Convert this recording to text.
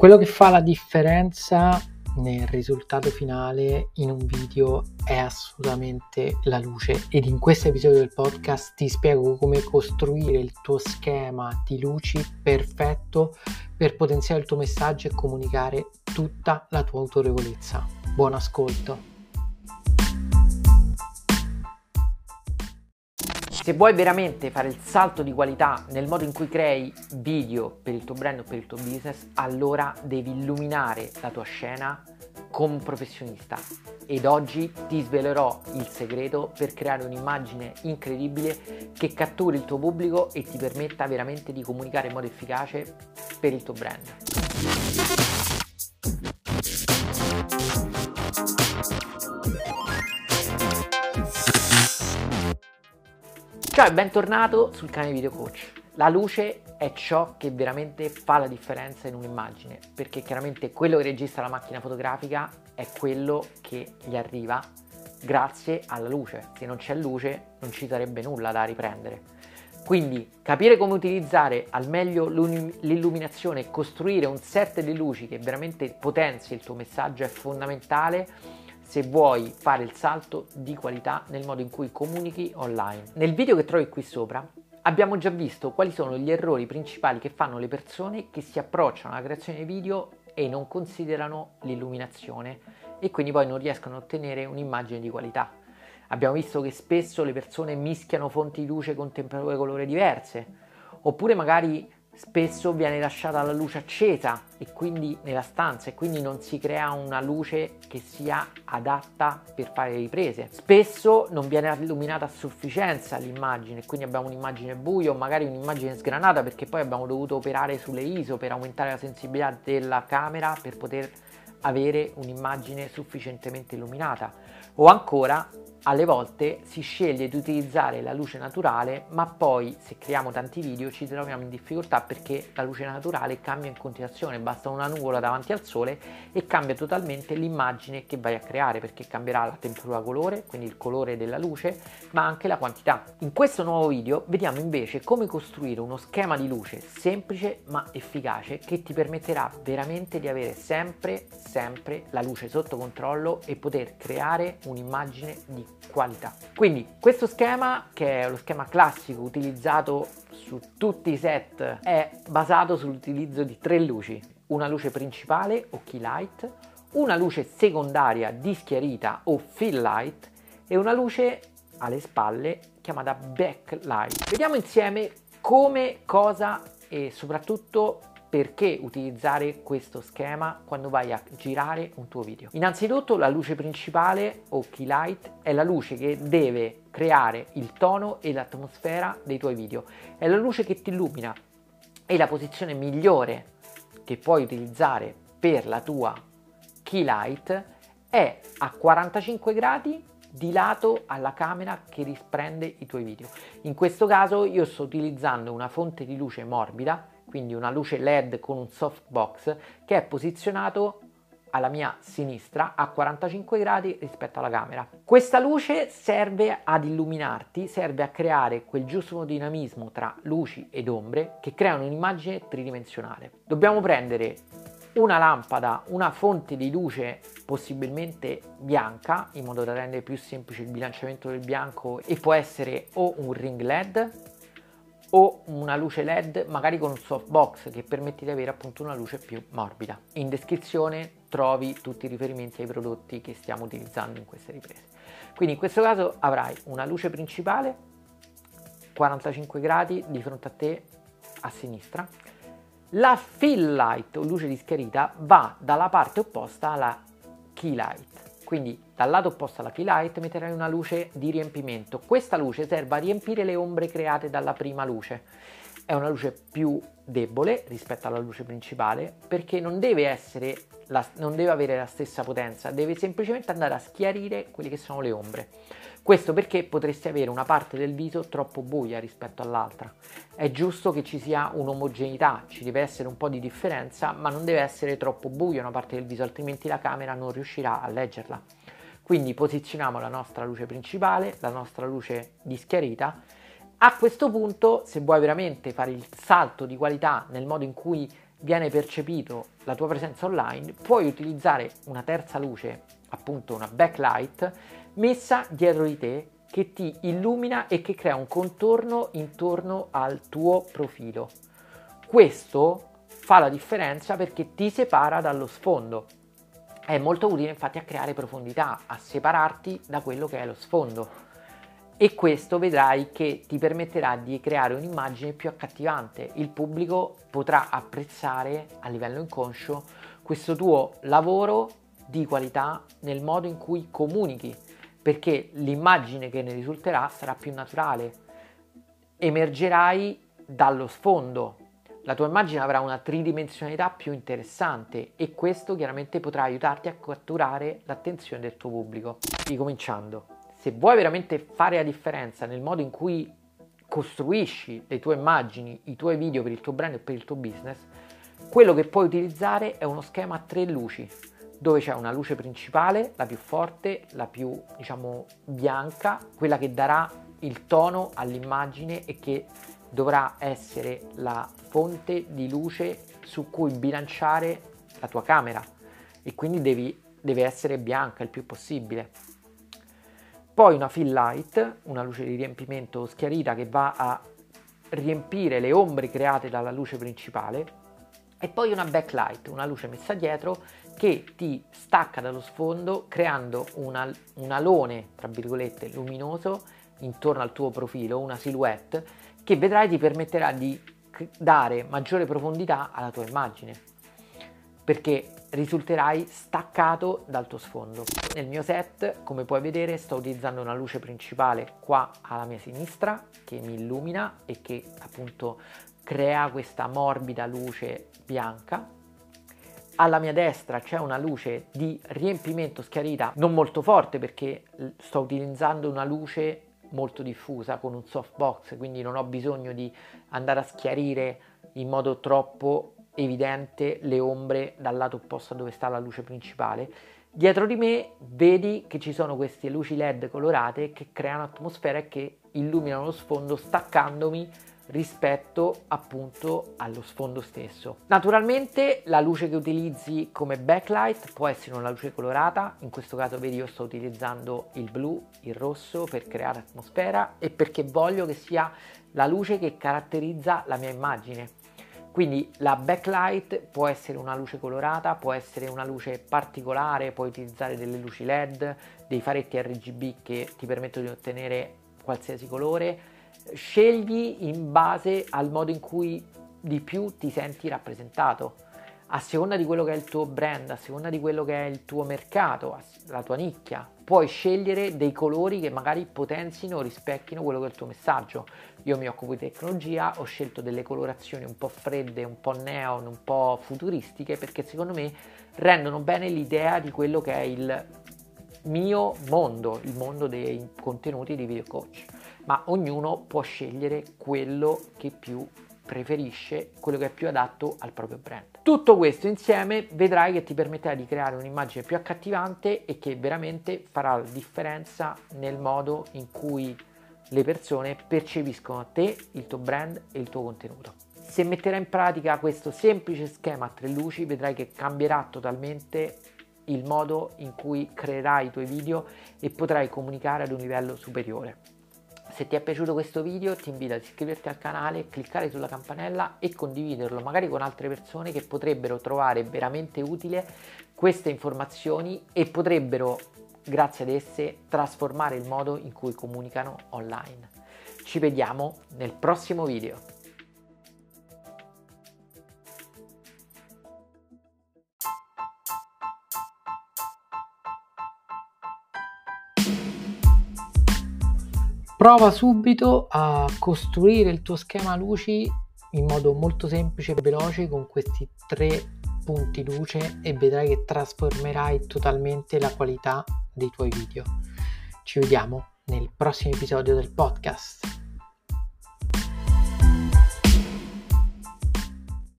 Quello che fa la differenza nel risultato finale in un video è assolutamente la luce ed in questo episodio del podcast ti spiego come costruire il tuo schema di luci perfetto per potenziare il tuo messaggio e comunicare tutta la tua autorevolezza. Buon ascolto! Se vuoi veramente fare il salto di qualità nel modo in cui crei video per il tuo brand o per il tuo business, allora devi illuminare la tua scena come un professionista. Ed oggi ti svelerò il segreto per creare un'immagine incredibile che catturi il tuo pubblico e ti permetta veramente di comunicare in modo efficace per il tuo brand. Ciao e bentornato sul canale Video Coach. La luce è ciò che veramente fa la differenza in un'immagine, perché chiaramente quello che registra la macchina fotografica è quello che gli arriva grazie alla luce. Se non c'è luce non ci sarebbe nulla da riprendere. Quindi capire come utilizzare al meglio l'illuminazione e costruire un set di luci che veramente potenzi il tuo messaggio è fondamentale se vuoi fare il salto di qualità nel modo in cui comunichi online. Nel video che trovi qui sopra abbiamo già visto quali sono gli errori principali che fanno le persone che si approcciano alla creazione video e non considerano l'illuminazione e quindi poi non riescono a ottenere un'immagine di qualità. Abbiamo visto che spesso le persone mischiano fonti di luce con temperature e colore diverse, oppure magari spesso viene lasciata la luce accesa e quindi nella stanza e quindi non si crea una luce che sia adatta per fare riprese. Spesso non viene illuminata a sufficienza l'immagine, quindi abbiamo un'immagine buia o magari un'immagine sgranata perché poi abbiamo dovuto operare sulle ISO per aumentare la sensibilità della camera per poter avere un'immagine sufficientemente illuminata o ancora alle volte si sceglie di utilizzare la luce naturale, ma poi se creiamo tanti video ci troviamo in difficoltà perché la luce naturale cambia in continuazione, basta una nuvola davanti al sole e cambia totalmente l'immagine che vai a creare perché cambierà la temperatura colore, quindi il colore della luce, ma anche la quantità. In questo nuovo video vediamo invece come costruire uno schema di luce semplice ma efficace che ti permetterà veramente di avere sempre, sempre la luce sotto controllo e poter creare un'immagine di qualità. Quindi questo schema, che è lo schema classico utilizzato su tutti i set, è basato sull'utilizzo di tre luci. Una luce principale o key light, una luce secondaria dischiarita o fill light e una luce alle spalle chiamata backlight. Vediamo insieme come, cosa e soprattutto perché utilizzare questo schema quando vai a girare un tuo video. Innanzitutto la luce principale o key light è la luce che deve creare il tono e l'atmosfera dei tuoi video. È la luce che ti illumina e la posizione migliore che puoi utilizzare per la tua key light è a 45 gradi di lato alla camera che risprende i tuoi video. In questo caso io sto utilizzando una fonte di luce morbida quindi una luce LED con un softbox che è posizionato alla mia sinistra a 45 gradi rispetto alla camera. Questa luce serve ad illuminarti, serve a creare quel giusto dinamismo tra luci ed ombre che creano un'immagine tridimensionale. Dobbiamo prendere una lampada, una fonte di luce possibilmente bianca in modo da rendere più semplice il bilanciamento del bianco e può essere o un ring LED o una luce LED magari con un softbox che permette di avere appunto una luce più morbida. In descrizione trovi tutti i riferimenti ai prodotti che stiamo utilizzando in queste riprese. Quindi in questo caso avrai una luce principale 45 gradi di fronte a te a sinistra. La fill light o luce di schiarita va dalla parte opposta alla key light quindi dal lato opposto alla key light metterai una luce di riempimento. Questa luce serve a riempire le ombre create dalla prima luce. È una luce più debole rispetto alla luce principale perché non deve, essere la, non deve avere la stessa potenza, deve semplicemente andare a schiarire quelle che sono le ombre. Questo perché potresti avere una parte del viso troppo buia rispetto all'altra. È giusto che ci sia un'omogeneità, ci deve essere un po' di differenza, ma non deve essere troppo buia una parte del viso, altrimenti la camera non riuscirà a leggerla. Quindi posizioniamo la nostra luce principale, la nostra luce di schiarita. A questo punto, se vuoi veramente fare il salto di qualità nel modo in cui viene percepito la tua presenza online, puoi utilizzare una terza luce, appunto una backlight, messa dietro di te che ti illumina e che crea un contorno intorno al tuo profilo. Questo fa la differenza perché ti separa dallo sfondo. È molto utile infatti a creare profondità, a separarti da quello che è lo sfondo e questo vedrai che ti permetterà di creare un'immagine più accattivante. Il pubblico potrà apprezzare a livello inconscio questo tuo lavoro di qualità nel modo in cui comunichi, perché l'immagine che ne risulterà sarà più naturale. Emergerai dallo sfondo, la tua immagine avrà una tridimensionalità più interessante e questo chiaramente potrà aiutarti a catturare l'attenzione del tuo pubblico. Ricominciando se vuoi veramente fare la differenza nel modo in cui costruisci le tue immagini, i tuoi video per il tuo brand e per il tuo business, quello che puoi utilizzare è uno schema a tre luci, dove c'è una luce principale, la più forte, la più diciamo bianca, quella che darà il tono all'immagine e che dovrà essere la fonte di luce su cui bilanciare la tua camera. E quindi devi, deve essere bianca il più possibile poi una fill light, una luce di riempimento schiarita che va a riempire le ombre create dalla luce principale e poi una backlight, una luce messa dietro che ti stacca dallo sfondo creando una, un alone, tra virgolette, luminoso intorno al tuo profilo, una silhouette che vedrai ti permetterà di dare maggiore profondità alla tua immagine. Perché risulterai staccato dal tuo sfondo. Nel mio set, come puoi vedere, sto utilizzando una luce principale qua alla mia sinistra che mi illumina e che appunto crea questa morbida luce bianca. Alla mia destra c'è una luce di riempimento schiarita non molto forte perché sto utilizzando una luce molto diffusa con un softbox, quindi non ho bisogno di andare a schiarire in modo troppo evidente le ombre dal lato opposto a dove sta la luce principale. Dietro di me vedi che ci sono queste luci LED colorate che creano atmosfera e che illuminano lo sfondo staccandomi rispetto appunto allo sfondo stesso. Naturalmente la luce che utilizzi come backlight può essere una luce colorata, in questo caso vedi io sto utilizzando il blu, il rosso per creare atmosfera e perché voglio che sia la luce che caratterizza la mia immagine. Quindi la backlight può essere una luce colorata, può essere una luce particolare, puoi utilizzare delle luci LED, dei faretti RGB che ti permettono di ottenere qualsiasi colore. Scegli in base al modo in cui di più ti senti rappresentato a seconda di quello che è il tuo brand, a seconda di quello che è il tuo mercato, la tua nicchia, puoi scegliere dei colori che magari potenzino o rispecchino quello che è il tuo messaggio. Io mi occupo di tecnologia, ho scelto delle colorazioni un po' fredde, un po' neon, un po' futuristiche perché secondo me rendono bene l'idea di quello che è il mio mondo, il mondo dei contenuti di video coach. Ma ognuno può scegliere quello che più preferisce, quello che è più adatto al proprio brand. Tutto questo insieme vedrai che ti permetterà di creare un'immagine più accattivante e che veramente farà la differenza nel modo in cui le persone percepiscono te, il tuo brand e il tuo contenuto. Se metterai in pratica questo semplice schema a tre luci vedrai che cambierà totalmente il modo in cui creerai i tuoi video e potrai comunicare ad un livello superiore. Se ti è piaciuto questo video ti invito ad iscriverti al canale, cliccare sulla campanella e condividerlo magari con altre persone che potrebbero trovare veramente utile queste informazioni e potrebbero grazie ad esse trasformare il modo in cui comunicano online. Ci vediamo nel prossimo video. Prova subito a costruire il tuo schema luci in modo molto semplice e veloce con questi tre punti luce e vedrai che trasformerai totalmente la qualità dei tuoi video. Ci vediamo nel prossimo episodio del podcast.